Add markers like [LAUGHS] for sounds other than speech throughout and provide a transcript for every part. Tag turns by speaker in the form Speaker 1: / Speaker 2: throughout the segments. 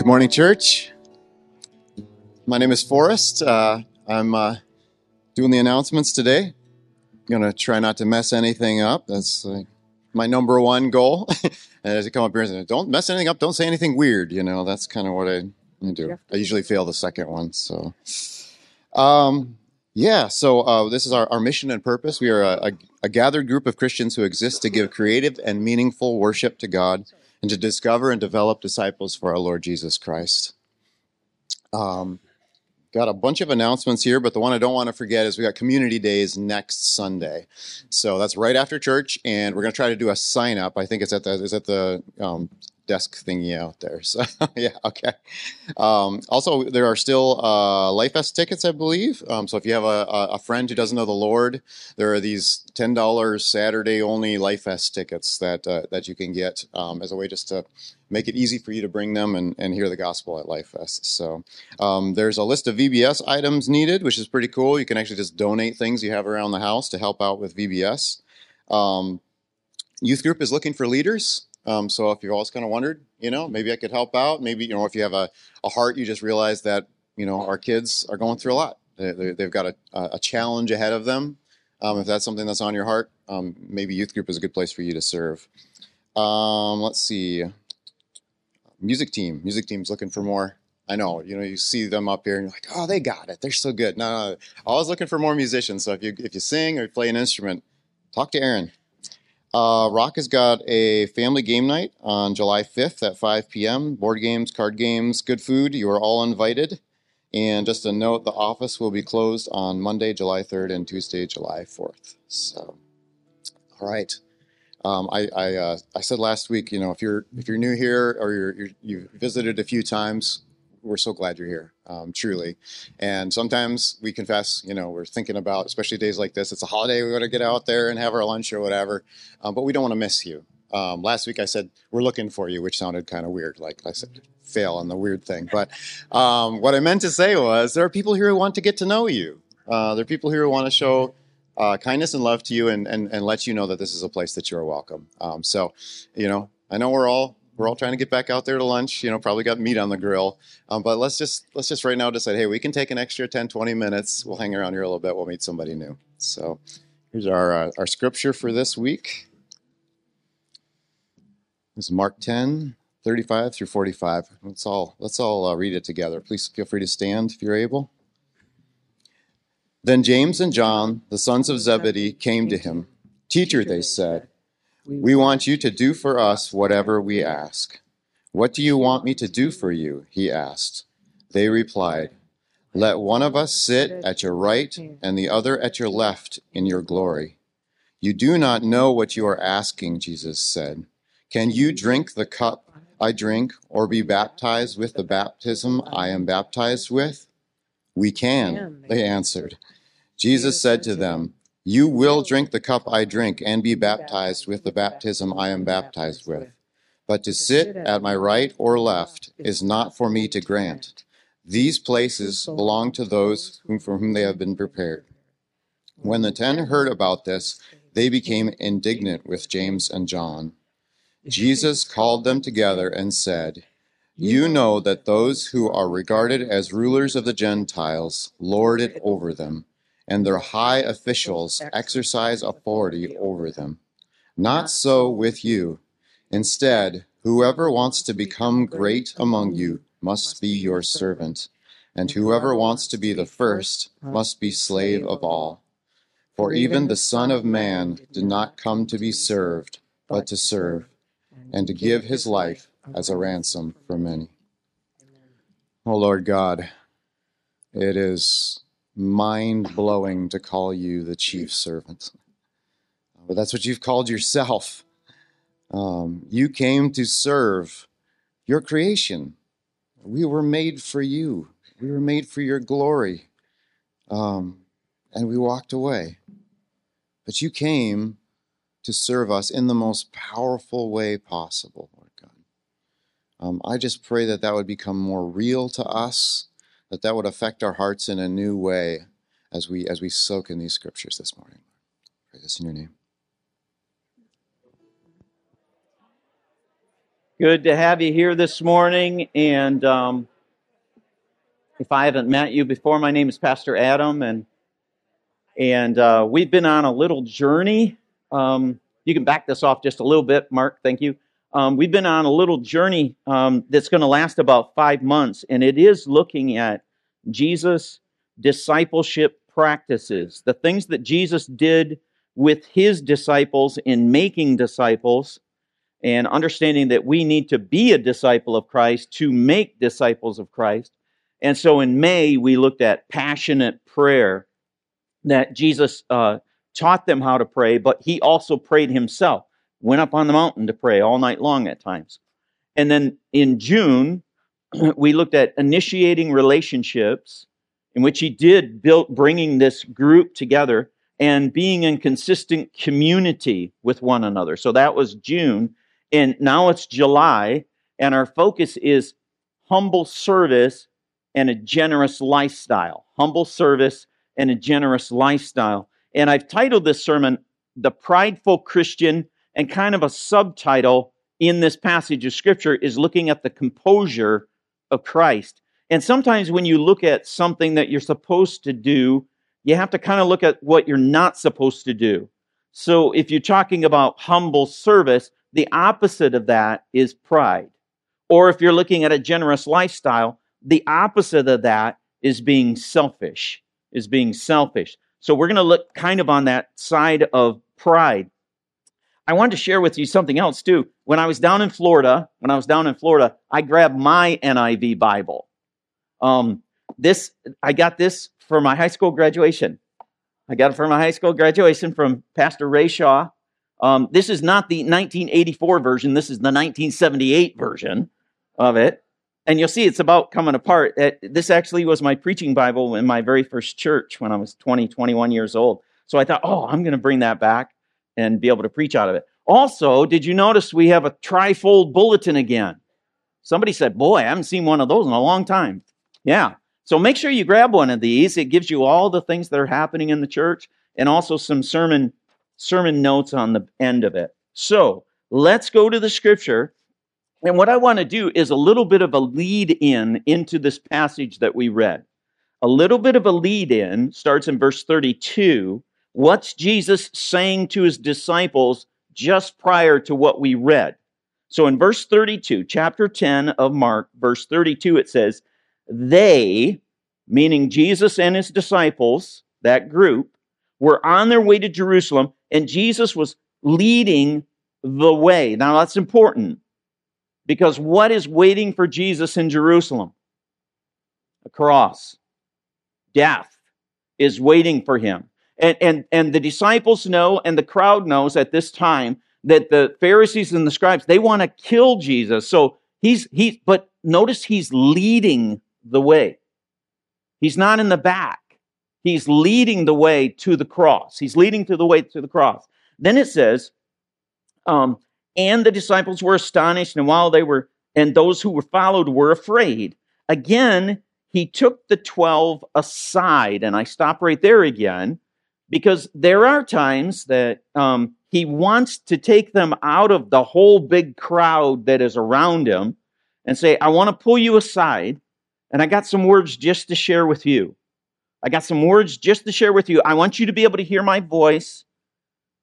Speaker 1: Good morning, church. My name is Forrest. Uh, I'm uh, doing the announcements today. I'm going to try not to mess anything up. That's uh, my number one goal. [LAUGHS] and as you come up here and say, don't mess anything up, don't say anything weird, you know, that's kind of what I, I do. I usually fail the second one. So, um, yeah, so uh, this is our, our mission and purpose. We are a, a, a gathered group of Christians who exist to give creative and meaningful worship to God and to discover and develop disciples for our Lord Jesus Christ. Um, got a bunch of announcements here, but the one I don't want to forget is we got community days next Sunday. So that's right after church, and we're going to try to do a sign up. I think it's at the is at the um, desk thingy out there. [LAUGHS] So yeah, okay. Um, also, there are still uh, Life Fest tickets, I believe. Um, so if you have a, a, friend who doesn't know the Lord, there are these ten dollars Saturday only Life Fest tickets that uh, that you can get um, as a way just to make it easy for you to bring them and, and hear the gospel at Life Fest. So um, there's a list of VBS items needed, which is pretty cool. You can actually just donate things you have around the house to help out with VBS. Um, youth group is looking for leaders. Um, so if you've always kind of wondered, you know, maybe I could help out. Maybe, you know, if you have a, a heart, you just realize that, you know, our kids are going through a lot. They, have got a, a, challenge ahead of them. Um, if that's something that's on your heart, um, maybe youth group is a good place for you to serve. Um, let's see. Music team. Music team's looking for more. I know, you know, you see them up here and you're like, oh, they got it. They're so good. No, no, always looking for more musicians. So if you if you sing or play an instrument, talk to Aaron. Uh, Rock has got a family game night on July 5th at 5 p.m. Board games, card games, good food. You are all invited. And just a note, the office will be closed on Monday, July 3rd, and Tuesday, July 4th. So, all right. Um, I I, uh, I said last week, you know, if you're if you're new here or you're, you're you've visited a few times, we're so glad you're here, um, truly. And sometimes we confess, you know, we're thinking about, especially days like this, it's a holiday, we want to get out there and have our lunch or whatever, um, but we don't want to miss you. Um, last week I said, we're looking for you, which sounded kind of weird. Like I said, fail on the weird thing. But um, what I meant to say was, there are people here who want to get to know you. Uh, there are people here who want to show uh, kindness and love to you and, and, and let you know that this is a place that you are welcome. Um, so, you know, I know we're all we're all trying to get back out there to lunch you know probably got meat on the grill. Um, but let's just let's just right now decide hey we can take an extra 10 20 minutes. We'll hang around here a little bit. We'll meet somebody new. So here's our uh, our scripture for this week. Is mark 10 35 through 45 let's all let's all uh, read it together. Please feel free to stand if you're able. Then james and john the sons of zebedee came to him. Teacher they said we want you to do for us whatever we ask. What do you want me to do for you? He asked. They replied, Let one of us sit at your right and the other at your left in your glory. You do not know what you are asking, Jesus said. Can you drink the cup I drink or be baptized with the baptism I am baptized with? We can, they answered. Jesus said to them, you will drink the cup I drink and be baptized with the baptism I am baptized with. But to sit at my right or left is not for me to grant. These places belong to those whom, for whom they have been prepared. When the ten heard about this, they became indignant with James and John. Jesus called them together and said, You know that those who are regarded as rulers of the Gentiles lord it over them and their high officials exercise authority over them. Not so with you. Instead, whoever wants to become great among you must be your servant, and whoever wants to be the first must be slave of all. For even the Son of Man did not come to be served, but to serve, and to give his life as a ransom for many. Oh Lord God, it is mind blowing to call you the chief servant. But that's what you've called yourself. Um, you came to serve your creation. We were made for you, we were made for your glory. Um, and we walked away. But you came to serve us in the most powerful way possible, Lord God. Um, I just pray that that would become more real to us that that would affect our hearts in a new way as we as we soak in these scriptures this morning. Pray this in your name.
Speaker 2: Good to have you here this morning. And um, if I haven't met you before, my name is Pastor Adam, and and uh, we've been on a little journey. Um, you can back this off just a little bit, Mark. Thank you. Um, we've been on a little journey um, that's going to last about five months, and it is looking at Jesus' discipleship practices, the things that Jesus did with his disciples in making disciples and understanding that we need to be a disciple of Christ to make disciples of Christ. And so in May, we looked at passionate prayer that Jesus uh, taught them how to pray, but he also prayed himself, went up on the mountain to pray all night long at times. And then in June, [CLEARS THROAT] we looked at initiating relationships in which he did build bringing this group together and being in consistent community with one another. So that was June. And now it's July, and our focus is humble service and a generous lifestyle. Humble service and a generous lifestyle. And I've titled this sermon, The Prideful Christian, and kind of a subtitle in this passage of Scripture is looking at the composure of Christ. And sometimes when you look at something that you're supposed to do, you have to kind of look at what you're not supposed to do. So if you're talking about humble service, the opposite of that is pride. Or if you're looking at a generous lifestyle, the opposite of that is being selfish, is being selfish. So we're going to look kind of on that side of pride. I wanted to share with you something else too. When I was down in Florida, when I was down in Florida, I grabbed my NIV Bible. Um, this I got this for my high school graduation. I got it for my high school graduation from Pastor Ray Shaw um, this is not the 1984 version. This is the 1978 version of it. And you'll see it's about coming apart. This actually was my preaching Bible in my very first church when I was 20, 21 years old. So I thought, oh, I'm going to bring that back and be able to preach out of it. Also, did you notice we have a trifold bulletin again? Somebody said, boy, I haven't seen one of those in a long time. Yeah. So make sure you grab one of these. It gives you all the things that are happening in the church and also some sermon sermon notes on the end of it. So let's go to the scripture. And what I want to do is a little bit of a lead in into this passage that we read. A little bit of a lead in starts in verse 32. What's Jesus saying to his disciples just prior to what we read? So in verse 32, chapter 10 of Mark, verse 32, it says, They, meaning Jesus and his disciples, that group, were on their way to Jerusalem and Jesus was leading the way. Now, that's important because what is waiting for Jesus in Jerusalem? A cross. Death is waiting for him. And, and, and the disciples know, and the crowd knows at this time that the Pharisees and the scribes, they want to kill Jesus. So he's, he, but notice he's leading the way. He's not in the back. He's leading the way to the cross. He's leading to the way to the cross. Then it says, um, and the disciples were astonished, and while they were, and those who were followed were afraid. Again, he took the 12 aside, and I stop right there again, because there are times that um, he wants to take them out of the whole big crowd that is around him and say, I want to pull you aside, and I got some words just to share with you. I got some words just to share with you. I want you to be able to hear my voice.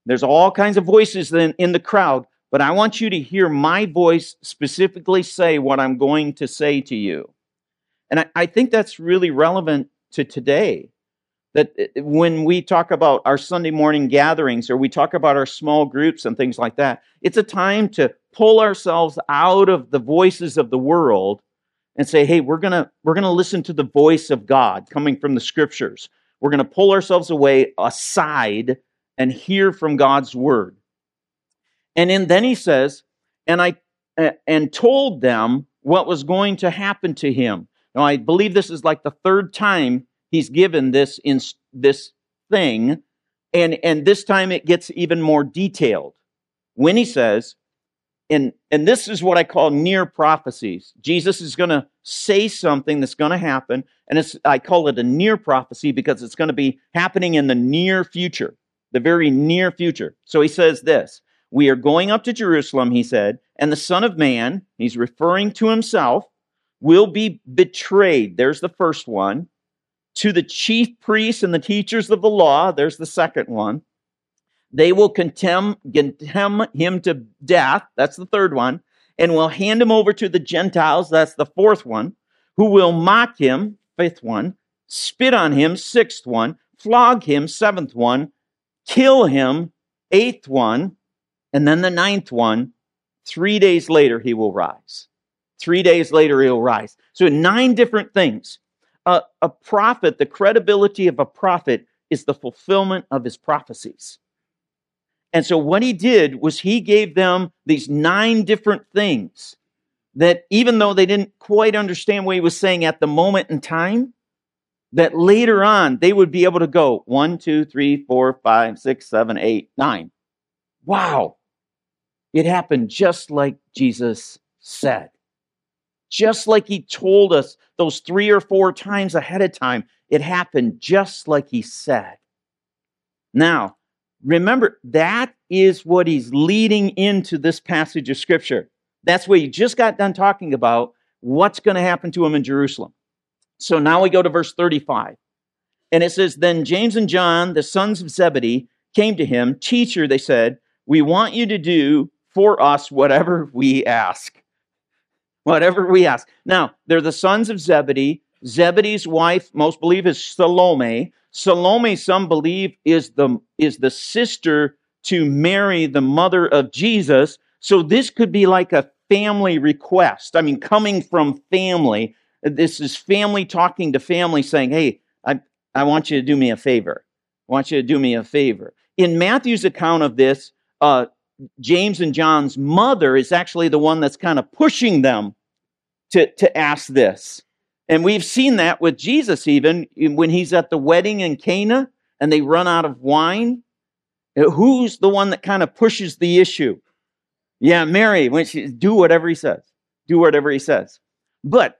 Speaker 2: There's all kinds of voices in, in the crowd, but I want you to hear my voice specifically say what I'm going to say to you. And I, I think that's really relevant to today. That uh, when we talk about our Sunday morning gatherings or we talk about our small groups and things like that, it's a time to pull ourselves out of the voices of the world and say, hey, we're gonna we're gonna listen to the voice of God coming from the scriptures. We're gonna pull ourselves away aside and hear from God's word. And in, then he says, and I and told them what was going to happen to him. Now I believe this is like the third time he's given this in this thing, and and this time it gets even more detailed. When he says, and and this is what I call near prophecies. Jesus is going to say something that's going to happen, and it's I call it a near prophecy because it's going to be happening in the near future, the very near future. So he says this: We are going up to Jerusalem, he said, and the Son of Man, he's referring to himself, will be betrayed. There's the first one. To the chief priests and the teachers of the law, there's the second one. They will condemn, him to death, that's the third one, and will hand him over to the Gentiles, that's the fourth one, who will mock him, fifth one, spit on him, sixth one, flog him, seventh one, kill him, eighth one, and then the ninth one, three days later he will rise. Three days later he'll rise. So, nine different things. Uh, a prophet, the credibility of a prophet is the fulfillment of his prophecies. And so, what he did was he gave them these nine different things that, even though they didn't quite understand what he was saying at the moment in time, that later on they would be able to go one, two, three, four, five, six, seven, eight, nine. Wow. It happened just like Jesus said. Just like he told us those three or four times ahead of time, it happened just like he said. Now, remember, that is what he's leading into this passage of scripture. That's what he just got done talking about what's going to happen to him in Jerusalem. So now we go to verse 35. And it says, Then James and John, the sons of Zebedee, came to him. Teacher, they said, we want you to do for us whatever we ask. Whatever we ask. Now, they're the sons of Zebedee. Zebedee's wife, most believe, is Salome. Salome, some believe, is the, is the sister to Mary, the mother of Jesus. So this could be like a family request. I mean, coming from family. This is family talking to family saying, hey, I, I want you to do me a favor. I want you to do me a favor. In Matthew's account of this, uh, James and John's mother is actually the one that's kind of pushing them to, to ask this. And we've seen that with Jesus, even when he's at the wedding in Cana and they run out of wine. Uh, who's the one that kind of pushes the issue? Yeah, Mary, when she do whatever he says. Do whatever he says. But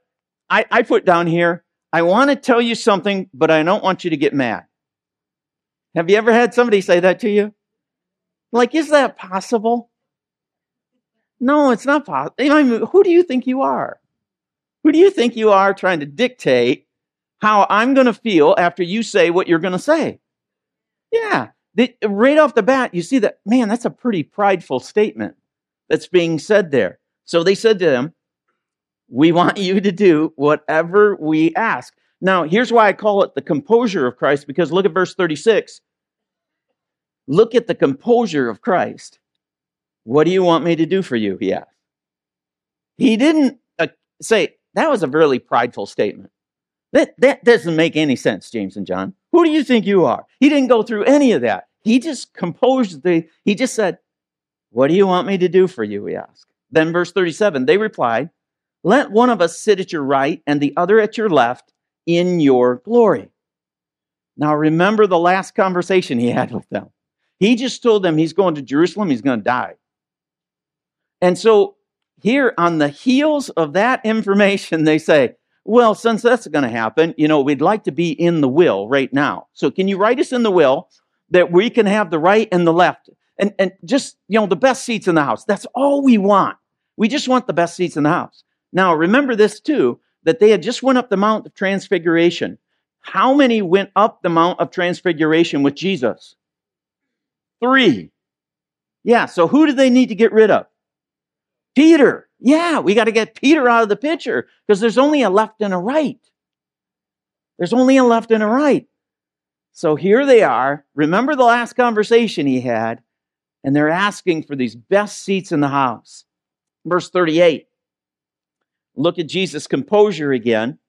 Speaker 2: I, I put down here, I want to tell you something, but I don't want you to get mad. Have you ever had somebody say that to you? Like, is that possible? No, it's not possible. I mean, who do you think you are? Who do you think you are trying to dictate how I'm going to feel after you say what you're going to say? Yeah. right off the bat, you see that, man, that's a pretty prideful statement that's being said there. So they said to them, We want you to do whatever we ask. Now, here's why I call it the composure of Christ, because look at verse 36. Look at the composure of Christ. What do you want me to do for you? He asked. He didn't uh, say, that was a really prideful statement. That, that doesn't make any sense, James and John. Who do you think you are? He didn't go through any of that. He just composed the, he just said, What do you want me to do for you? He asked. Then, verse 37, they replied, Let one of us sit at your right and the other at your left in your glory. Now, remember the last conversation he had with them. He just told them he's going to Jerusalem, he's going to die. And so, here on the heels of that information, they say, well, since that's going to happen, you know, we'd like to be in the will right now. So, can you write us in the will that we can have the right and the left and, and just, you know, the best seats in the house? That's all we want. We just want the best seats in the house. Now, remember this too, that they had just went up the Mount of Transfiguration. How many went up the Mount of Transfiguration with Jesus? Three. Yeah, so who do they need to get rid of? Peter. Yeah, we got to get Peter out of the picture because there's only a left and a right. There's only a left and a right. So here they are. Remember the last conversation he had, and they're asking for these best seats in the house. Verse 38. Look at Jesus' composure again.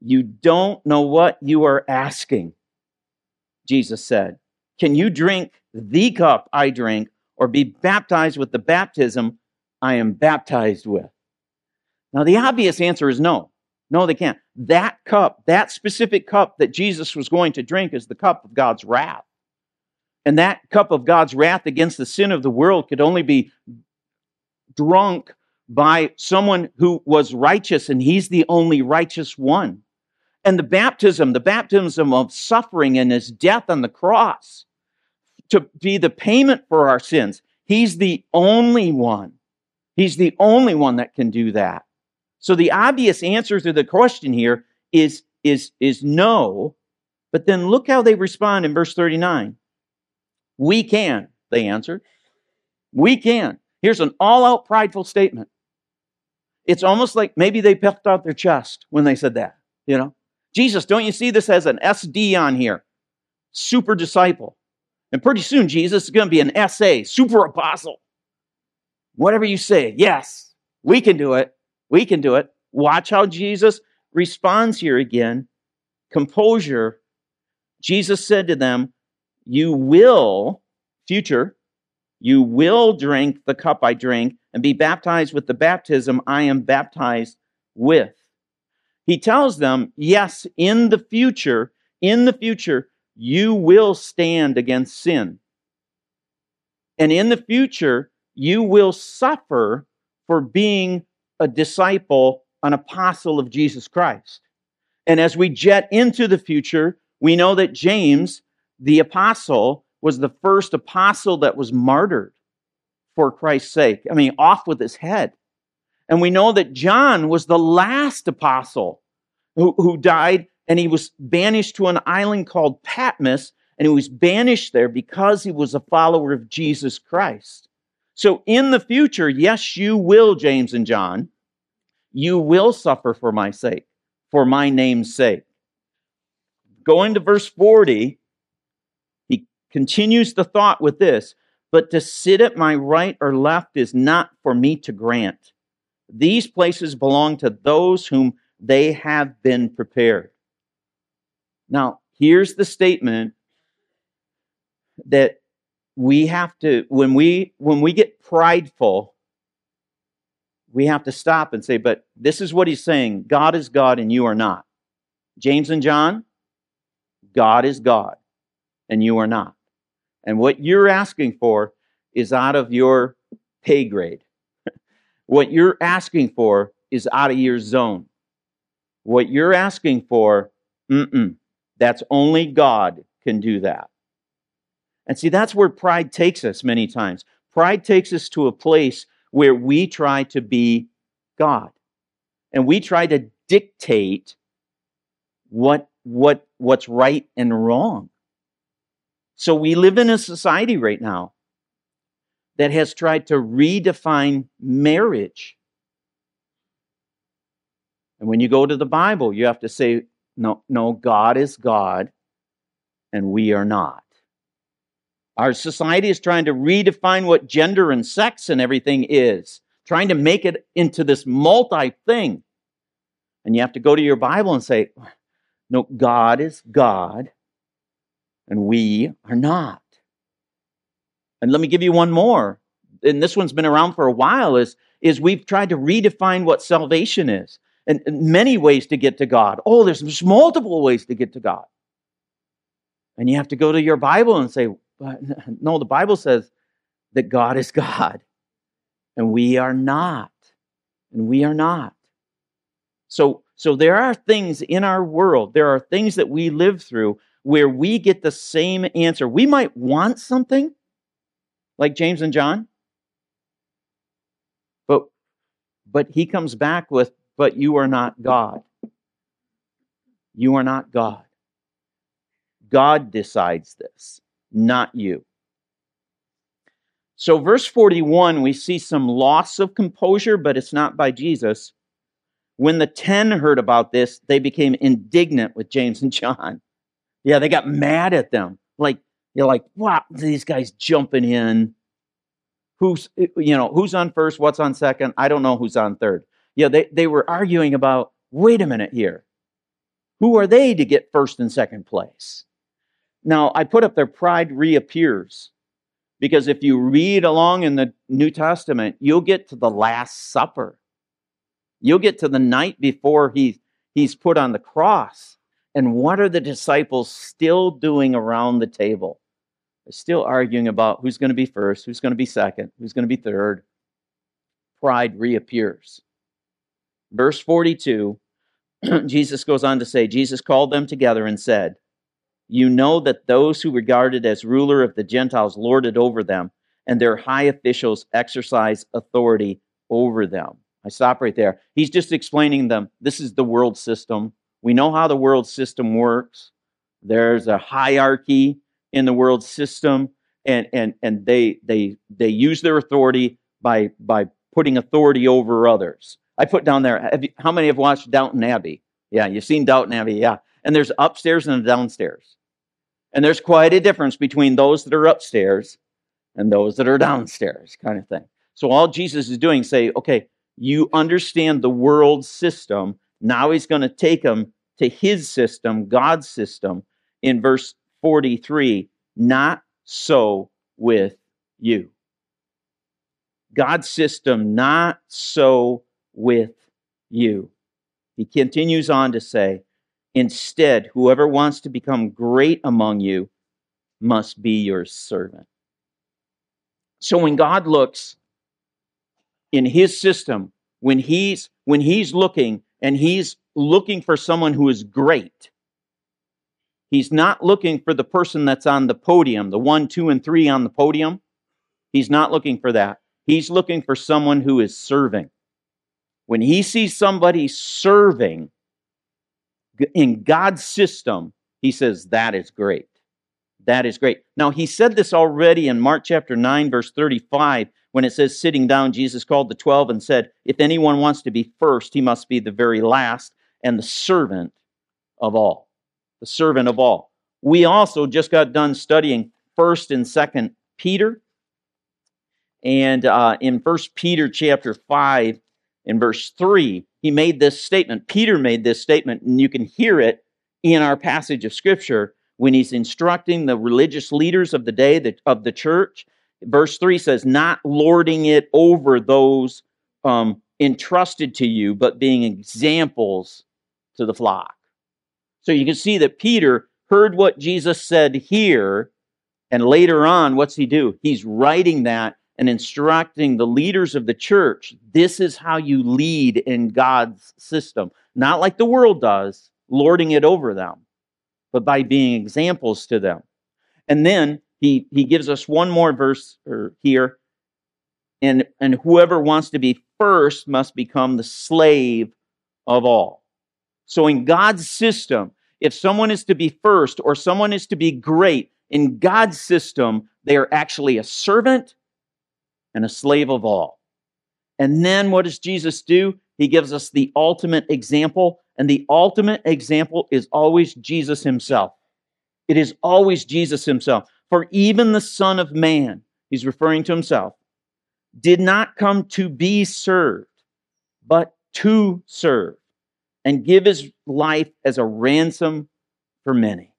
Speaker 2: You don't know what you are asking, Jesus said. Can you drink the cup I drink or be baptized with the baptism I am baptized with? Now, the obvious answer is no. No, they can't. That cup, that specific cup that Jesus was going to drink, is the cup of God's wrath. And that cup of God's wrath against the sin of the world could only be drunk by someone who was righteous, and he's the only righteous one and the baptism, the baptism of suffering and his death on the cross to be the payment for our sins. He's the only one. He's the only one that can do that. So the obvious answer to the question here is, is, is no. But then look how they respond in verse 39. We can, they answered. We can. Here's an all out prideful statement. It's almost like maybe they puffed out their chest when they said that, you know? Jesus, don't you see this as an SD on here? Super disciple. And pretty soon, Jesus is going to be an SA, super apostle. Whatever you say, yes, we can do it. We can do it. Watch how Jesus responds here again. Composure. Jesus said to them, You will, future, you will drink the cup I drink and be baptized with the baptism I am baptized with. He tells them, yes, in the future, in the future, you will stand against sin. And in the future, you will suffer for being a disciple, an apostle of Jesus Christ. And as we jet into the future, we know that James, the apostle, was the first apostle that was martyred for Christ's sake. I mean, off with his head. And we know that John was the last apostle who, who died, and he was banished to an island called Patmos, and he was banished there because he was a follower of Jesus Christ. So in the future, yes, you will, James and John, you will suffer for my sake, for my name's sake. Going to verse 40, he continues the thought with this but to sit at my right or left is not for me to grant. These places belong to those whom they have been prepared. Now, here's the statement that we have to when we when we get prideful we have to stop and say but this is what he's saying god is god and you are not james and john god is god and you are not and what you're asking for is out of your pay grade. [LAUGHS] what you're asking for is out of your zone. What you're asking for, that's only God can do that. And see, that's where pride takes us many times. Pride takes us to a place where we try to be God. And we try to dictate what, what, what's right and wrong. So we live in a society right now that has tried to redefine marriage. And when you go to the Bible, you have to say, no, no, God is God and we are not. Our society is trying to redefine what gender and sex and everything is, trying to make it into this multi thing. And you have to go to your Bible and say, no, God is God and we are not. And let me give you one more. And this one's been around for a while is, is we've tried to redefine what salvation is and, and many ways to get to God. Oh, there's, there's multiple ways to get to God. And you have to go to your Bible and say, [LAUGHS] no, the Bible says that God is God and we are not. And we are not. So, so there are things in our world, there are things that we live through where we get the same answer. We might want something like James and John, but but he comes back with but you are not God. You are not God. God decides this, not you. So, verse 41, we see some loss of composure, but it's not by Jesus. When the ten heard about this, they became indignant with James and John. [LAUGHS] Yeah, they got mad at them. Like, you're like, wow, these guys jumping in. Who's, you know, who's on first? What's on second? I don't know who's on third. Yeah, they, they were arguing about, wait a minute here. Who are they to get first and second place? Now, I put up their pride reappears because if you read along in the New Testament, you'll get to the Last Supper. You'll get to the night before he, he's put on the cross. And what are the disciples still doing around the table? They're still arguing about who's going to be first, who's going to be second, who's going to be third. Pride reappears. Verse 42, [CLEARS THROAT] Jesus goes on to say, Jesus called them together and said, You know that those who regarded as ruler of the Gentiles lorded over them, and their high officials exercise authority over them. I stop right there. He's just explaining them this is the world system. We know how the world system works. There's a hierarchy in the world system, and, and, and they, they, they use their authority by, by putting authority over others. I put down there, you, how many have watched Downton Abbey? Yeah, you've seen Downton Abbey, yeah. And there's upstairs and downstairs. And there's quite a difference between those that are upstairs and those that are downstairs, kind of thing. So all Jesus is doing, say, okay, you understand the world system. Now he's going to take them to his system, God's system, in verse 43 not so with you. God's system, not so with you. He continues on to say, Instead, whoever wants to become great among you must be your servant. So when God looks in his system, when he's when he's looking and he's looking for someone who is great, he's not looking for the person that's on the podium, the one, two, and three on the podium. He's not looking for that. He's looking for someone who is serving. When he sees somebody serving in God's system, he says, That is great. That is great. Now, he said this already in Mark chapter 9, verse 35, when it says, Sitting down, Jesus called the twelve and said, If anyone wants to be first, he must be the very last and the servant of all. The servant of all. We also just got done studying 1st and 2nd Peter. And uh, in First Peter chapter 5, in verse 3, he made this statement. Peter made this statement, and you can hear it in our passage of Scripture when he's instructing the religious leaders of the day of the church. Verse 3 says, Not lording it over those um, entrusted to you, but being examples to the flock. So you can see that Peter heard what Jesus said here, and later on, what's he do? He's writing that and instructing the leaders of the church this is how you lead in God's system. Not like the world does, lording it over them but by being examples to them. And then he, he gives us one more verse er, here. And, and whoever wants to be first must become the slave of all. So in God's system, if someone is to be first or someone is to be great, in God's system, they are actually a servant and a slave of all. And then what does Jesus do? He gives us the ultimate example and the ultimate example is always Jesus himself. It is always Jesus himself. For even the Son of Man, he's referring to himself, did not come to be served, but to serve and give his life as a ransom for many.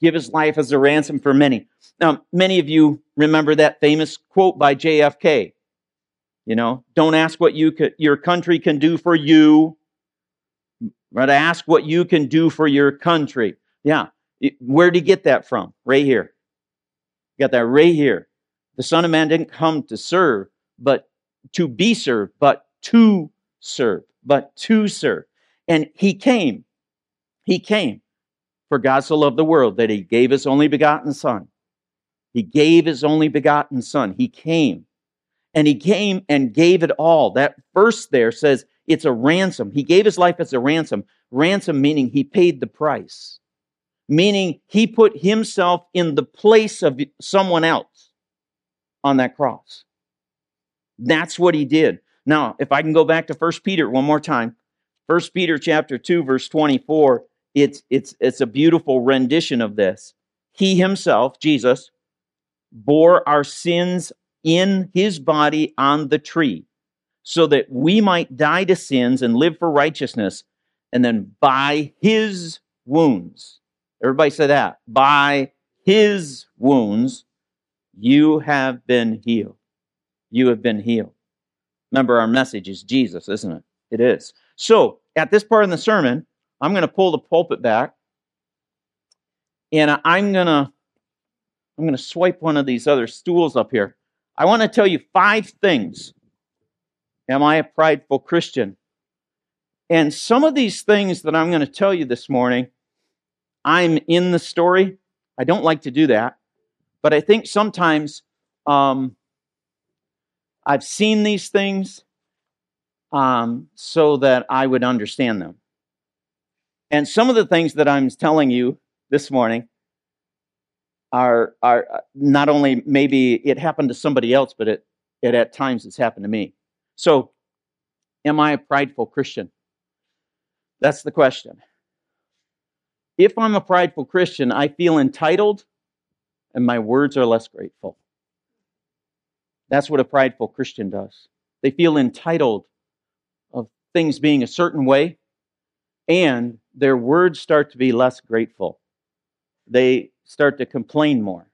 Speaker 2: Give his life as a ransom for many. Now, many of you remember that famous quote by JFK. You know, don't ask what you could, your country can do for you, but Ask what you can do for your country. Yeah. Where did he get that from? Right here. You got that right here. The Son of Man didn't come to serve, but to be served, but to serve, but to serve. And he came. He came. For God so loved the world that he gave his only begotten Son. He gave his only begotten Son. He came. And he came and gave it all. That verse there says it's a ransom. He gave his life as a ransom. Ransom meaning he paid the price, meaning he put himself in the place of someone else on that cross. That's what he did. Now, if I can go back to 1 Peter one more time, 1 Peter chapter 2 verse 24, it's it's it's a beautiful rendition of this. He himself, Jesus, bore our sins in his body on the tree so that we might die to sins and live for righteousness. And then by his wounds, everybody say that, by his wounds, you have been healed. You have been healed. Remember, our message is Jesus, isn't it? It is. So, at this part in the sermon, I'm going to pull the pulpit back and I'm going to I'm going to swipe one of these other stools up here. I want to tell you five things Am I a prideful Christian? And some of these things that I'm going to tell you this morning, I'm in the story. I don't like to do that. But I think sometimes um, I've seen these things um, so that I would understand them. And some of the things that I'm telling you this morning are are uh, not only maybe it happened to somebody else, but it it at times it's happened to me. So, am I a prideful Christian? That's the question. If I'm a prideful Christian, I feel entitled and my words are less grateful. That's what a prideful Christian does. They feel entitled of things being a certain way, and their words start to be less grateful. They start to complain more.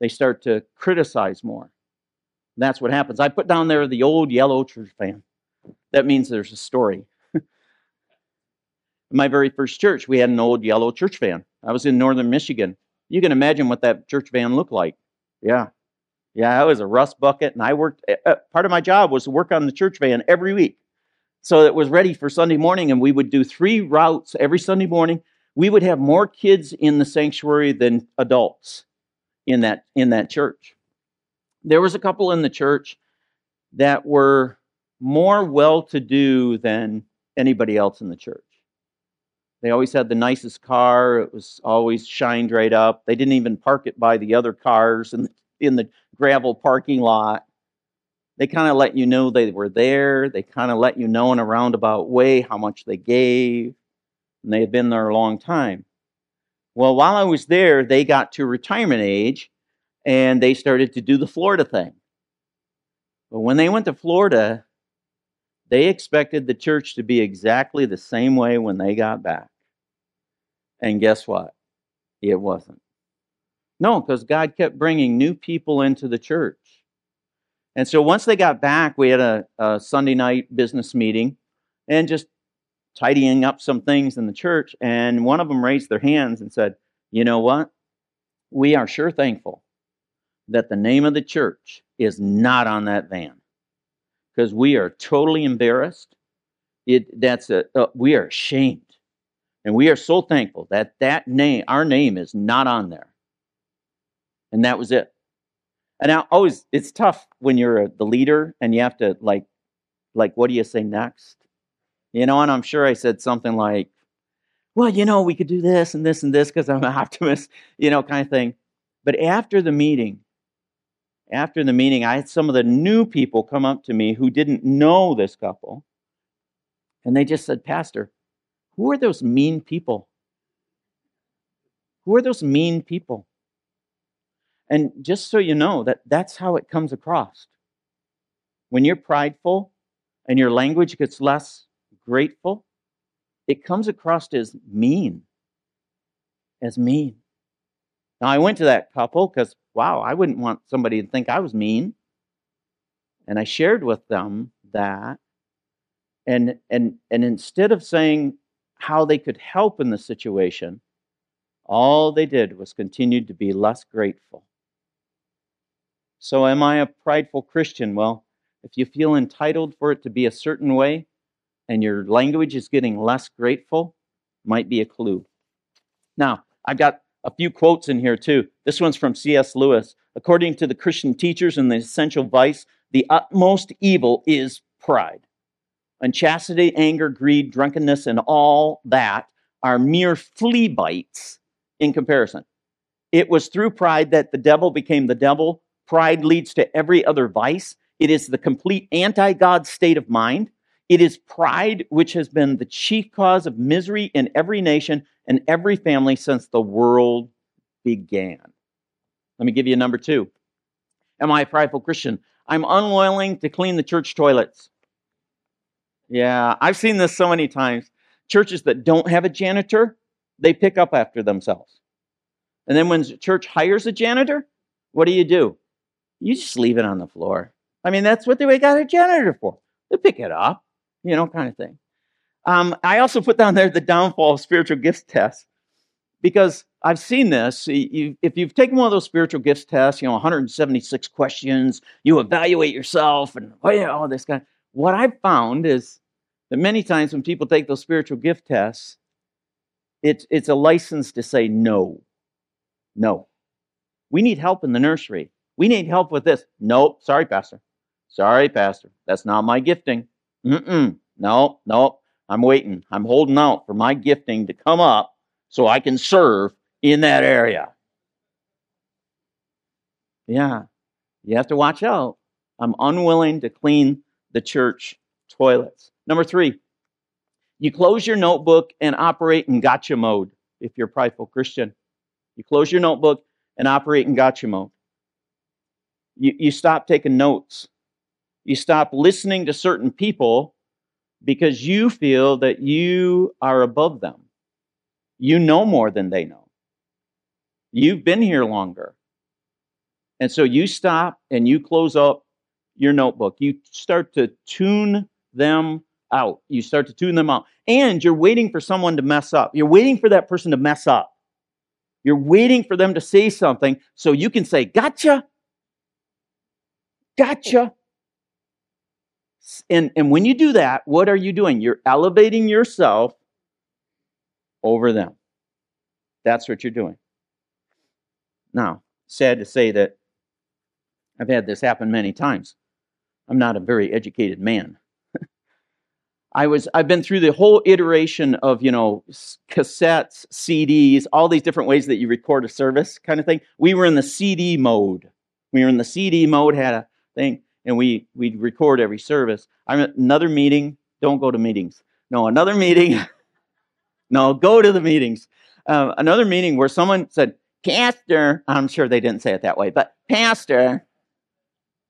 Speaker 2: They start to criticize more. And that's what happens. I put down there the old yellow church fan. That means there's a story. [LAUGHS] my very first church, we had an old yellow church van. I was in northern Michigan. You can imagine what that church van looked like. Yeah. Yeah, I was a rust bucket, and I worked. Uh, part of my job was to work on the church van every week. So it was ready for Sunday morning, and we would do three routes every Sunday morning. We would have more kids in the sanctuary than adults in that in that church there was a couple in the church that were more well to do than anybody else in the church. They always had the nicest car. It was always shined right up. They didn't even park it by the other cars in the, in the gravel parking lot. They kind of let you know they were there. They kind of let you know in a roundabout way how much they gave. And they had been there a long time. Well, while I was there, they got to retirement age and they started to do the Florida thing. But when they went to Florida, they expected the church to be exactly the same way when they got back. And guess what? It wasn't. No, because God kept bringing new people into the church. And so once they got back, we had a, a Sunday night business meeting and just tidying up some things in the church. And one of them raised their hands and said, You know what? We are sure thankful that the name of the church is not on that van because we are totally embarrassed. It, that's a, uh, we are ashamed. And we are so thankful that that name, our name is not on there. And that was it. And now oh, always, it's tough when you're the leader and you have to like, like, what do you say next? You know, and I'm sure I said something like, well, you know, we could do this and this and this because I'm an [LAUGHS] optimist, you know, kind of thing. But after the meeting, after the meeting, I had some of the new people come up to me who didn't know this couple. And they just said, Pastor, who are those mean people? Who are those mean people? And just so you know, that that's how it comes across. When you're prideful and your language gets less grateful, it comes across as mean. As mean. Now, I went to that couple because wow, I wouldn't want somebody to think I was mean. And I shared with them that. And, and, and instead of saying how they could help in the situation, all they did was continue to be less grateful. So, am I a prideful Christian? Well, if you feel entitled for it to be a certain way and your language is getting less grateful, might be a clue. Now, I've got a few quotes in here too. This one's from C.S. Lewis. According to the Christian teachers in the essential vice, the utmost evil is pride. Unchastity, anger, greed, drunkenness, and all that are mere flea bites in comparison. It was through pride that the devil became the devil. Pride leads to every other vice. It is the complete anti God state of mind. It is pride which has been the chief cause of misery in every nation and every family since the world began. Let me give you number two. Am I a prideful Christian? I'm unwilling to clean the church toilets. Yeah, I've seen this so many times. Churches that don't have a janitor, they pick up after themselves. And then when church hires a janitor, what do you do? You just leave it on the floor. I mean, that's what they got a janitor for. They pick it up, you know, kind of thing. Um, I also put down there the downfall of spiritual gifts test because I've seen this. You, if you've taken one of those spiritual gifts tests, you know, 176 questions, you evaluate yourself and oh, all this kind. Of, what I've found is that many times when people take those spiritual gift tests, It's, it's a license to say no. No. We need help in the nursery. We need help with this. Nope. Sorry, Pastor. Sorry, Pastor. That's not my gifting. Mm-mm. No, no. I'm waiting. I'm holding out for my gifting to come up so I can serve in that area. Yeah. You have to watch out. I'm unwilling to clean the church toilets. Number three, you close your notebook and operate in gotcha mode if you're a prideful Christian. You close your notebook and operate in gotcha mode. You, you stop taking notes. You stop listening to certain people because you feel that you are above them. You know more than they know. You've been here longer. And so you stop and you close up your notebook. You start to tune them out. You start to tune them out. And you're waiting for someone to mess up. You're waiting for that person to mess up. You're waiting for them to say something so you can say, Gotcha. Gotcha. And, and when you do that, what are you doing? You're elevating yourself over them. That's what you're doing. Now, sad to say that I've had this happen many times. I'm not a very educated man. [LAUGHS] I was I've been through the whole iteration of, you know, cassettes, CDs, all these different ways that you record a service kind of thing. We were in the CD mode. We were in the CD mode, had a thing, and we we'd record every service. I'm at another meeting. Don't go to meetings. No, another meeting. [LAUGHS] no, go to the meetings. Uh, another meeting where someone said, Pastor, I'm sure they didn't say it that way, but Pastor,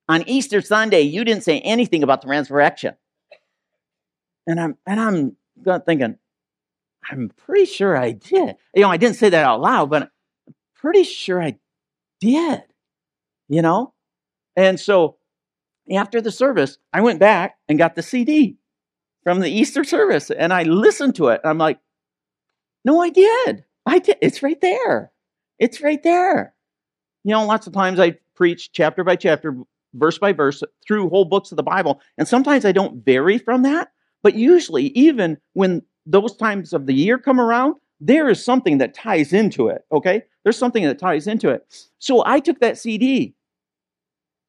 Speaker 2: on Easter Sunday, you didn't say anything about the resurrection. And I'm and I'm thinking, I'm pretty sure I did. You know, I didn't say that out loud, but I'm pretty sure I did. You know? And so after the service, I went back and got the CD from the Easter service and I listened to it. I'm like, no, I did. I did. It's right there. It's right there. You know, lots of times I preach chapter by chapter, verse by verse, through whole books of the Bible. And sometimes I don't vary from that. But usually, even when those times of the year come around, there is something that ties into it. Okay? There's something that ties into it. So I took that CD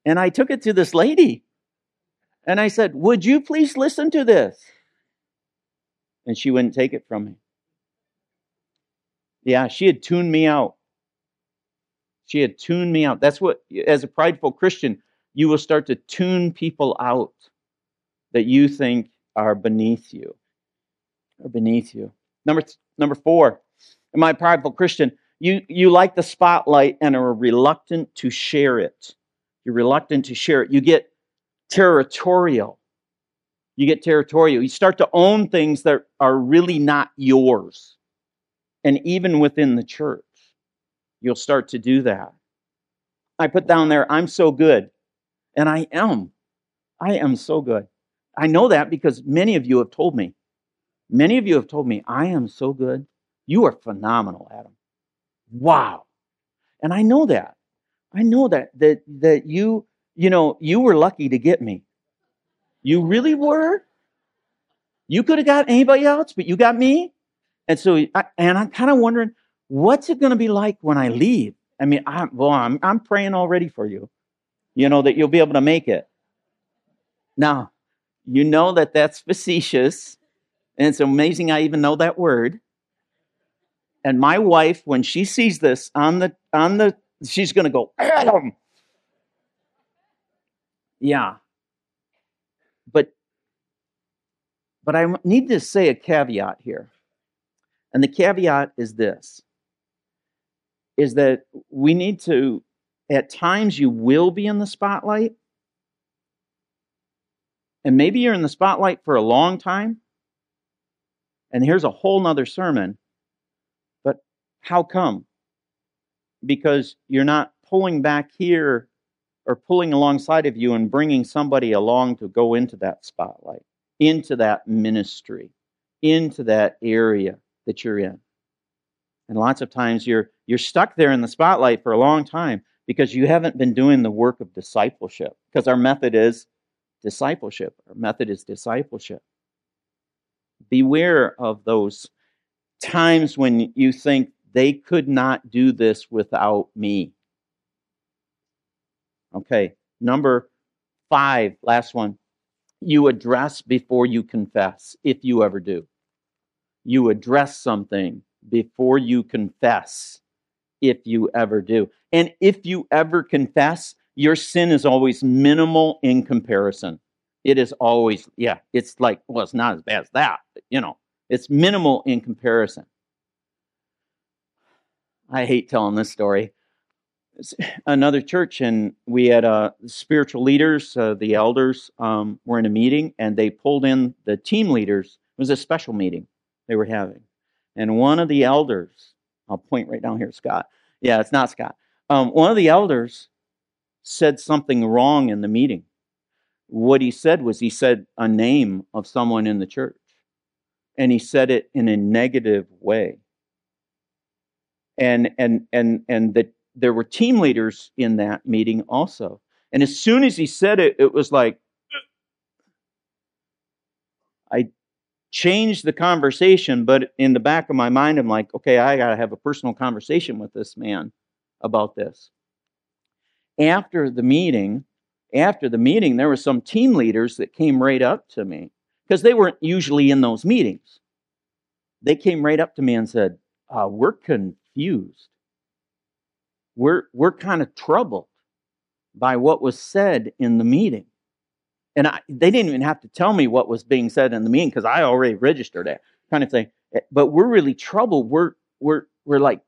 Speaker 2: and I took it to this lady. And I said, Would you please listen to this? And she wouldn't take it from me. Yeah, she had tuned me out. She had tuned me out. That's what, as a prideful Christian, you will start to tune people out that you think are beneath you. Are beneath you. Number th- number four, am I a prideful Christian? You you like the spotlight and are reluctant to share it. You're reluctant to share it. You get territorial. You get territorial. You start to own things that are really not yours. And even within the church, you'll start to do that. I put down there, I'm so good. And I am. I am so good. I know that because many of you have told me. Many of you have told me, I am so good. You are phenomenal, Adam. Wow. And I know that. I know that that that you, you know, you were lucky to get me. You really were. You could have got anybody else, but you got me. And so, I, and I'm kind of wondering, what's it going to be like when I leave? I mean, I'm well, I'm, I'm praying already for you, you know, that you'll be able to make it. Now, you know that that's facetious, and it's amazing I even know that word. And my wife, when she sees this on the on the, she's going to go, Adam. Yeah, but but I need to say a caveat here. And the caveat is this is that we need to, at times, you will be in the spotlight. And maybe you're in the spotlight for a long time. And here's a whole nother sermon. But how come? Because you're not pulling back here or pulling alongside of you and bringing somebody along to go into that spotlight, into that ministry, into that area that you're in. And lots of times you're you're stuck there in the spotlight for a long time because you haven't been doing the work of discipleship. Because our method is discipleship. Our method is discipleship. Beware of those times when you think they could not do this without me. Okay, number five, last one. You address before you confess, if you ever do. You address something before you confess, if you ever do. And if you ever confess, your sin is always minimal in comparison. It is always, yeah, it's like, well, it's not as bad as that, but, you know, it's minimal in comparison. I hate telling this story. Another church, and we had uh, spiritual leaders, uh, the elders, um, were in a meeting, and they pulled in the team leaders. It was a special meeting they were having. And one of the elders, I'll point right down here, Scott. Yeah, it's not Scott. Um, one of the elders said something wrong in the meeting. What he said was he said a name of someone in the church, and he said it in a negative way and and and and that there were team leaders in that meeting also. And as soon as he said it, it was like I changed the conversation, but in the back of my mind, I'm like, okay, I got to have a personal conversation with this man about this. After the meeting, after the meeting, there were some team leaders that came right up to me because they weren't usually in those meetings. They came right up to me and said, uh, "We're con- confused. We're, we're kind of troubled by what was said in the meeting. And I, they didn't even have to tell me what was being said in the meeting because I already registered it, kind of thing. Eh, but we're really troubled. We're, we're, we're like,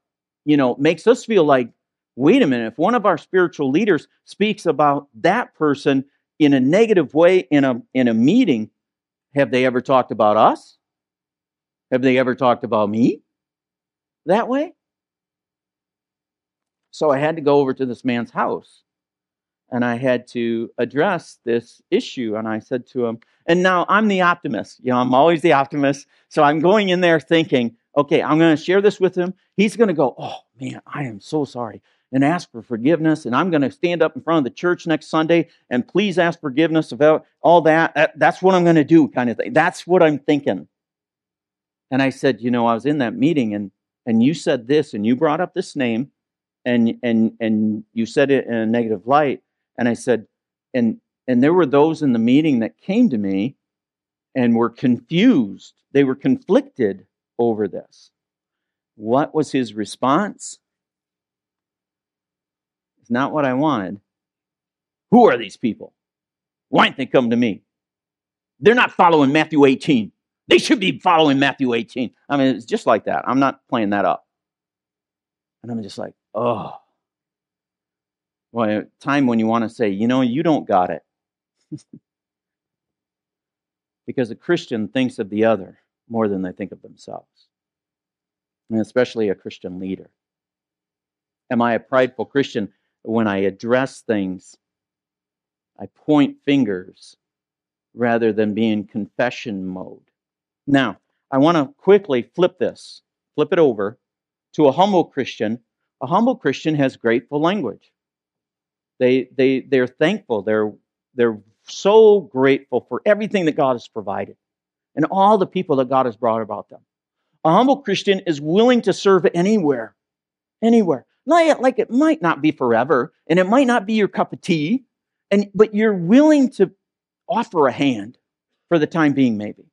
Speaker 2: you know, makes us feel like, wait a minute, if one of our spiritual leaders speaks about that person in a negative way in a, in a meeting, have they ever talked about us? Have they ever talked about me that way? So I had to go over to this man's house and I had to address this issue. And I said to him, and now I'm the optimist. You know, I'm always the optimist. So I'm going in there thinking, okay, I'm going to share this with him. He's going to go, oh man, I am so sorry, and ask for forgiveness. And I'm going to stand up in front of the church next Sunday and please ask forgiveness about all that. That's what I'm going to do, kind of thing. That's what I'm thinking. And I said, you know, I was in that meeting and and you said this and you brought up this name and and and you said it in a negative light. And i said and and there were those in the meeting that came to me and were confused. They were conflicted over this. What was his response? It's not what i wanted. Who are these people? Why didn't they come to me? They're not following matthew 18 they should be following matthew 18 i mean it's just like that. I'm not playing that up. And i'm just like Oh. Well, time when you want to say, you know, you don't got it. [LAUGHS] because a Christian thinks of the other more than they think of themselves, and especially a Christian leader. Am I a prideful Christian when I address things? I point fingers rather than be in confession mode. Now, I want to quickly flip this, flip it over to a humble Christian a humble Christian has grateful language. They, they, they're thankful. They're, they're so grateful for everything that God has provided and all the people that God has brought about them. A humble Christian is willing to serve anywhere, anywhere. Like it might not be forever, and it might not be your cup of tea, and but you're willing to offer a hand for the time being, maybe,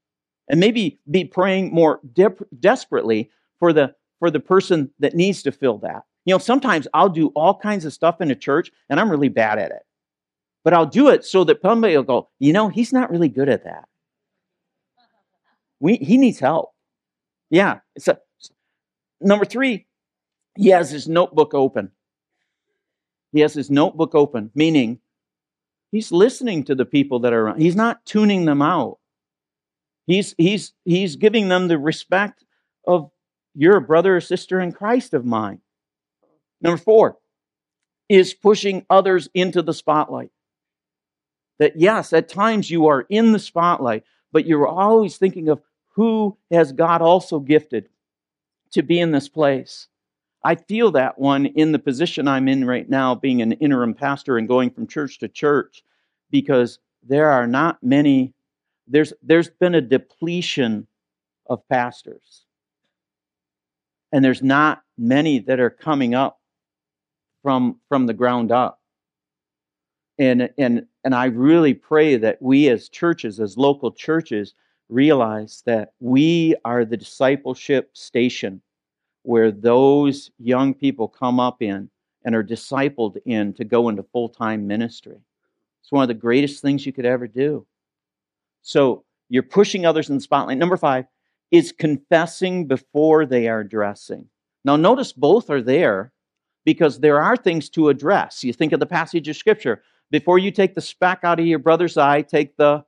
Speaker 2: and maybe be praying more de- desperately for the for the person that needs to fill that. You know, sometimes I'll do all kinds of stuff in a church and I'm really bad at it. But I'll do it so that somebody will go, you know, he's not really good at that. We, he needs help. Yeah. So, number three, he has his notebook open. He has his notebook open, meaning he's listening to the people that are around. He's not tuning them out. He's, he's, he's giving them the respect of you're a brother or sister in Christ of mine. Number four is pushing others into the spotlight. That yes, at times you are in the spotlight, but you're always thinking of who has God also gifted to be in this place. I feel that one in the position I'm in right now, being an interim pastor and going from church to church, because there are not many, there's, there's been a depletion of pastors. And there's not many that are coming up from, from the ground up. And, and, and I really pray that we as churches, as local churches, realize that we are the discipleship station where those young people come up in and are discipled in to go into full time ministry. It's one of the greatest things you could ever do. So you're pushing others in the spotlight. Number five is confessing before they are addressing. Now, notice both are there because there are things to address. You think of the passage of Scripture. Before you take the speck out of your brother's eye, take the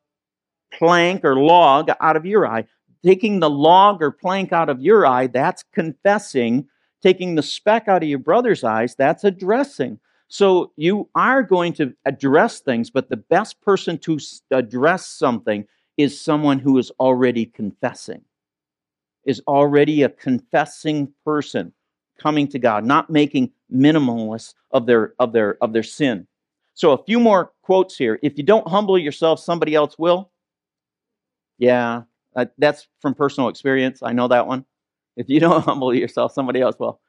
Speaker 2: plank or log out of your eye. Taking the log or plank out of your eye, that's confessing. Taking the speck out of your brother's eyes, that's addressing. So you are going to address things, but the best person to address something is someone who is already confessing, is already a confessing person coming to God, not making minimalists of their of their of their sin. So a few more quotes here. If you don't humble yourself, somebody else will. Yeah, that's from personal experience. I know that one. If you [LAUGHS] don't humble yourself, somebody else will.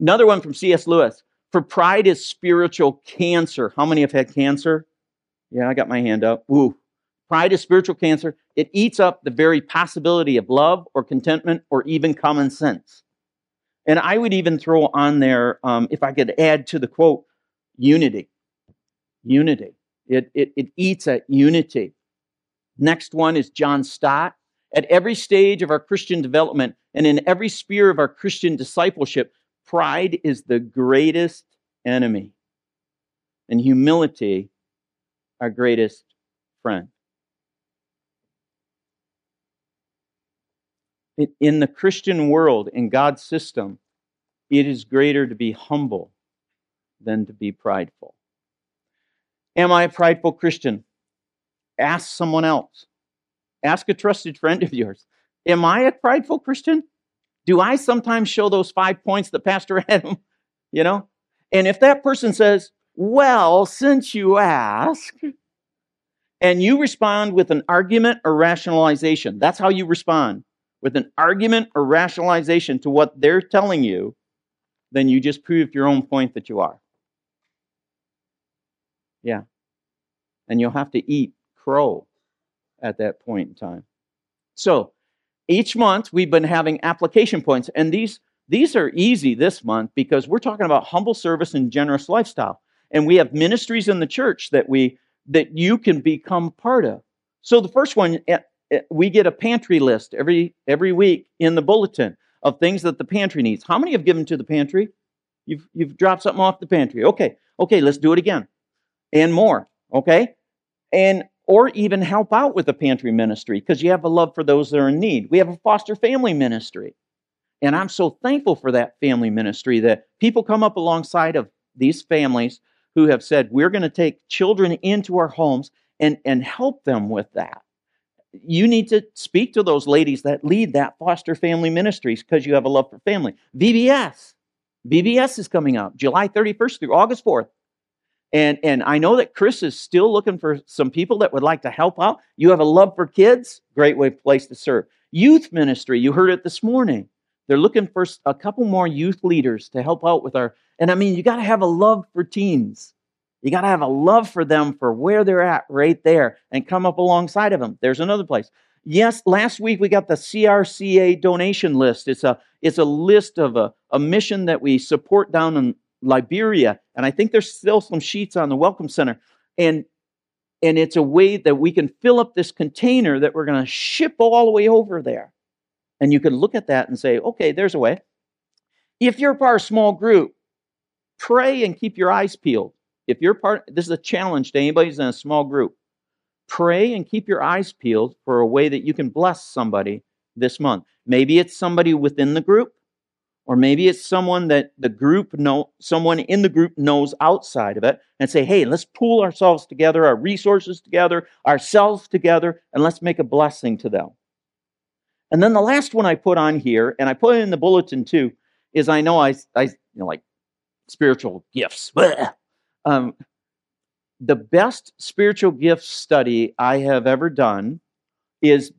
Speaker 2: Another one from C.S. Lewis. For pride is spiritual cancer. How many have had cancer? Yeah, I got my hand up. Ooh. Pride is spiritual cancer. It eats up the very possibility of love or contentment or even common sense. And I would even throw on there, um, if I could add to the quote, unity. Unity. It, it, it eats at unity. Next one is John Stott. At every stage of our Christian development and in every sphere of our Christian discipleship, pride is the greatest enemy, and humility, our greatest friend. In the Christian world, in God's system, it is greater to be humble than to be prideful. Am I a prideful Christian? Ask someone else. Ask a trusted friend of yours. Am I a prideful Christian? Do I sometimes show those five points that Pastor [LAUGHS] Adam, you know? And if that person says, Well, since you ask, and you respond with an argument or rationalization, that's how you respond with an argument or rationalization to what they're telling you, then you just proved your own point that you are. Yeah. And you'll have to eat crow at that point in time. So each month we've been having application points, and these these are easy this month because we're talking about humble service and generous lifestyle. And we have ministries in the church that we that you can become part of. So the first one eh, Eh, we get a pantry list every every week in the bulletin of things that the pantry needs. How many have given to the pantry? You've you've dropped something off the pantry. Okay. Okay, let's do it again. And more. Okay? And or even help out with the pantry ministry because you have a love for those that are in need. We have a foster family ministry. And I'm so thankful for that family ministry that people come up alongside of these families who have said, we're going to take children into our homes and, and help them with that. You need to speak to those ladies that lead that foster family ministries because you have a love for family. VBS. VBS is coming up July 31st through August 4th. And, and I know that Chris is still looking for some people that would like to help out. You have a love for kids, great way place to serve. Youth ministry, you heard it this morning. They're looking for a couple more youth leaders to help out with our. And I mean, you got to have a love for teens. You got to have a love for them for where they're at right there and come up alongside of them. There's another place. Yes, last week we got the CRCA donation list. It's a it's a list of a, a mission that we support down in Liberia, and I think there's still some sheets on the Welcome Center. And and it's a way that we can fill up this container that we're going to ship all the way over there. And you can look at that and say, okay, there's a way. If you're part of a small group, pray and keep your eyes peeled. If you're part, this is a challenge to anybody who's in a small group. Pray and keep your eyes peeled for a way that you can bless somebody this month. Maybe it's somebody within the group. Or maybe it's someone that the group know, someone in the group knows outside of it and say, hey, let's pool ourselves together, our resources together, ourselves together, and let's make a blessing to them. And then the last one I put on here, and I put it in the bulletin too, is I know I, I you know, like spiritual gifts. Um, the best spiritual gift study I have ever done is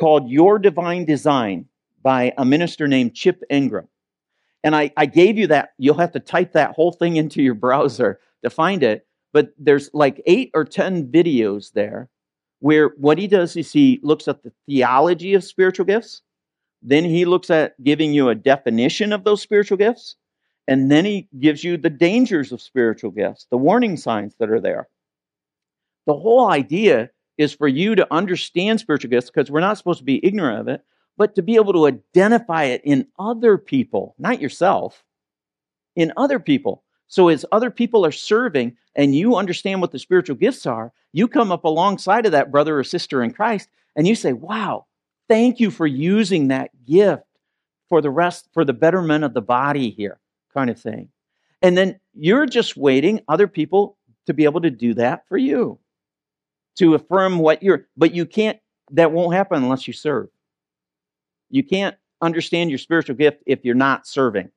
Speaker 2: called Your Divine Design by a minister named Chip Ingram. And I, I gave you that. You'll have to type that whole thing [LAUGHS] into your browser to find it. But there's like eight or 10 videos there where what he does is he looks at the theology of spiritual gifts. Then he looks at giving you a definition of those spiritual gifts. And then he gives you the dangers of spiritual gifts, the warning signs that are there. The whole idea is for you to understand spiritual gifts because we're not supposed to be ignorant of it, but to be able to identify it in other people, not yourself, in other people. So as other people are serving and you understand what the spiritual gifts are, you come up alongside of that brother or sister in Christ and you say, wow, thank you for using that gift for the rest, for the betterment of the body here, kind of thing. And then you're just waiting other people to be able to do that for you to affirm what you're, but you can't, that won't happen unless you serve. You can't understand your spiritual gift if you're not serving.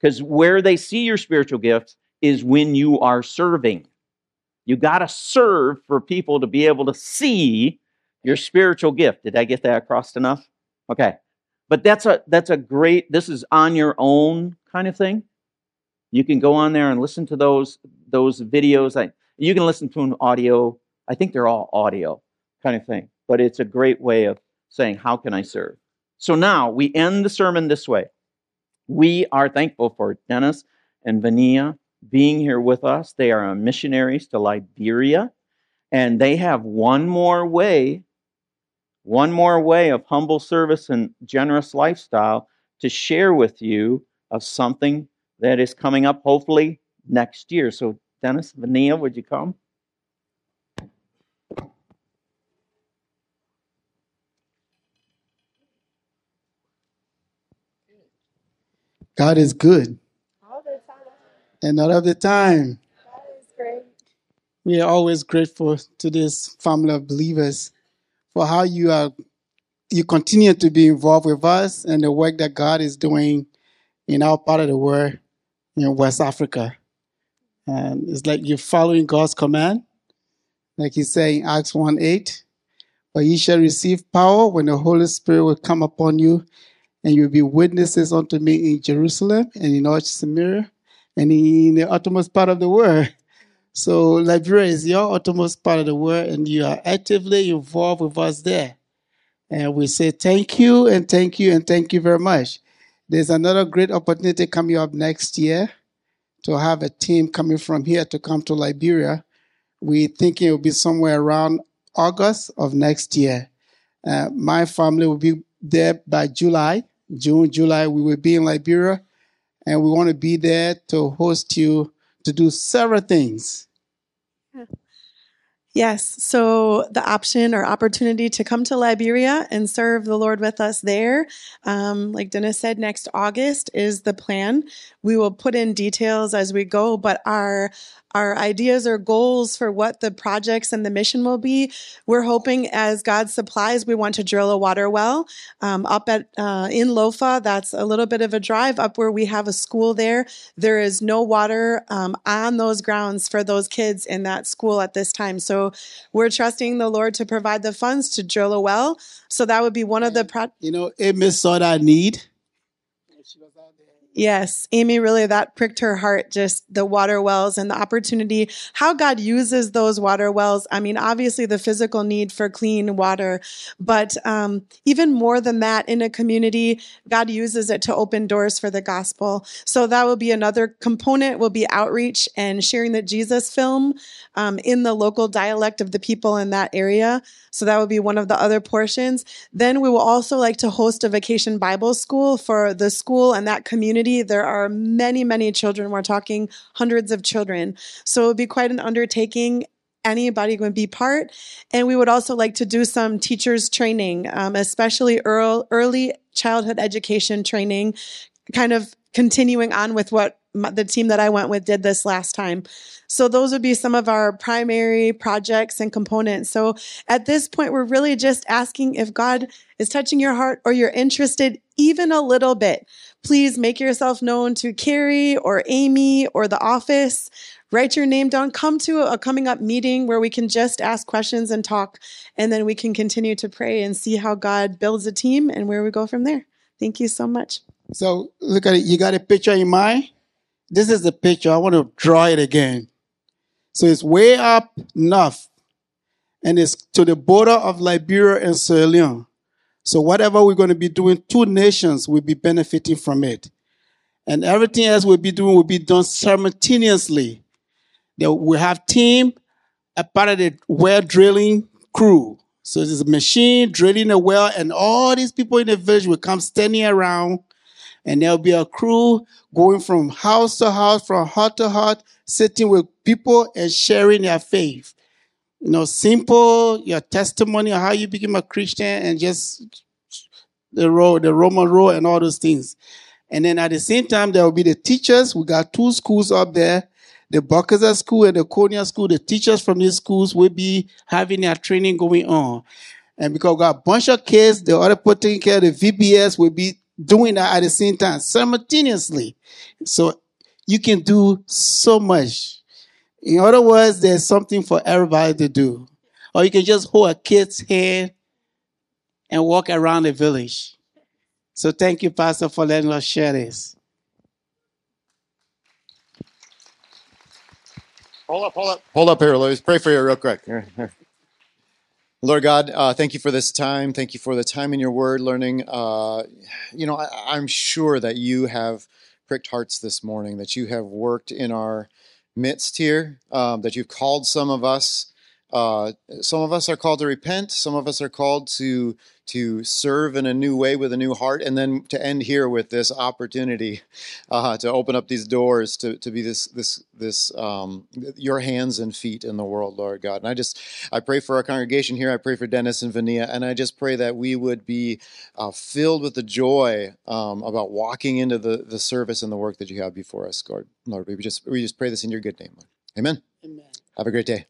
Speaker 2: Because where they see your spiritual gifts is when you are serving. You got to serve for people to be able to see your spiritual gift. Did I get that across enough? Okay. But that's a that's a great this is on your own kind of thing. You can go on there and listen to those those videos. I, you can listen to an audio I think they're all audio kind of thing, but it's a great way of saying, How can I serve? So now we end the sermon this way. We are thankful for Dennis and Vania being here with us. They are missionaries to Liberia, and they have one more way, one more way of humble service and generous lifestyle to share with you of something that is coming up hopefully next year. So, Dennis, Vania, would you come?
Speaker 3: God is good. All the time. And all of the time.
Speaker 4: God is great.
Speaker 3: We are always grateful to this family of believers for how you are you continue to be involved with us and the work that God is doing in our part of the world in West Africa. And it's like you're following God's command. Like he said in Acts 1 8, but ye shall receive power when the Holy Spirit will come upon you, and you'll be witnesses unto me in Jerusalem and in all Samaria and in the uttermost part of the world. So Liberia is your uttermost part of the world, and you are actively involved with us there. And we say thank you and thank you and thank you very much. There's another great opportunity coming up next year to have a team coming from here to come to Liberia. We think it will be somewhere around August of next year. Uh, my family will be there by July June, July, we will be in Liberia, and we want to be there to host you to do several things.
Speaker 4: Yes. So the option or opportunity to come to Liberia and serve the Lord with us there, um, like Dennis said, next August is the plan. We will put in details as we go, but our our ideas or goals for what the projects and the mission will be. We're hoping as God supplies, we want to drill a water well um, up at uh, in Lofa. That's a little bit of a drive up where we have a school there. There is no water um, on those grounds for those kids in that school at this time. So we're trusting the Lord to provide the funds to drill a well. So that would be one of the pro-
Speaker 3: you know, Amos saw that need
Speaker 4: Yes, Amy, really that pricked her heart, just the water wells and the opportunity, how God uses those water wells. I mean, obviously the physical need for clean water, but um, even more than that, in a community, God uses it to open doors for the gospel. So that will be another component, will be outreach and sharing the Jesus film um, in the local dialect of the people in that area. So that would be one of the other portions. Then we will also like to host a vacation Bible school for the school and that community. There are many, many children. We're talking hundreds of children. So it would be quite an undertaking anybody would be part. And we would also like to do some teachers training, um, especially early childhood education training, kind of continuing on with what the team that I went with did this last time. So those would be some of our primary projects and components. So at this point, we're really just asking if God is touching your heart or you're interested even a little bit. Please make yourself known to Carrie or Amy or the office. Write your name down. Come to a coming up meeting where we can just ask questions and talk, and then we can continue to pray and see how God builds a team and where we go from there. Thank you so much.
Speaker 3: So look at it. You got a picture in mind? This is the picture. I want to draw it again. So it's way up north and it's to the border of Liberia and Sierra Leone. So whatever we're going to be doing, two nations will be benefiting from it. And everything else we'll be doing will be done simultaneously. We have team, a part of the well drilling crew. So there's a machine drilling a well, and all these people in the village will come standing around, and there'll be a crew going from house to house, from hut to hut, sitting with people and sharing their faith. You know, simple, your testimony how you became a Christian and just the role, the Roman Road, and all those things. And then at the same time, there will be the teachers. We got two schools up there. The Bakaza school and the Konya school. The teachers from these schools will be having their training going on. And because we got a bunch of kids, the other people taking care of the VBS will be doing that at the same time, simultaneously. So you can do so much. In other words, there's something for everybody to do. Or you can just hold a kid's hand and walk around the village. So thank you, Pastor, for letting us share this.
Speaker 1: Hold up, hold up. Hold up here. Let's pray for you real quick. Here, here. Lord God, uh, thank you for this time. Thank you for the time in your word, learning. Uh, you know, I, I'm sure that you have pricked hearts this morning, that you have worked in our midst here, um, that you've called some of us. Uh, some of us are called to repent. Some of us are called to to serve in a new way with a new heart, and then to end here with this opportunity [LAUGHS] uh, to open up these doors to, to be this this this um, your hands and feet in the world, Lord God. And I just I pray for our congregation here. I pray for Dennis and Vania, and I just pray that we would be uh, filled with the joy um, about walking into the the service and the work that you have before us, God. Lord, we just we just pray this in your good name, Lord. Amen.
Speaker 3: Amen.
Speaker 1: Have a great day.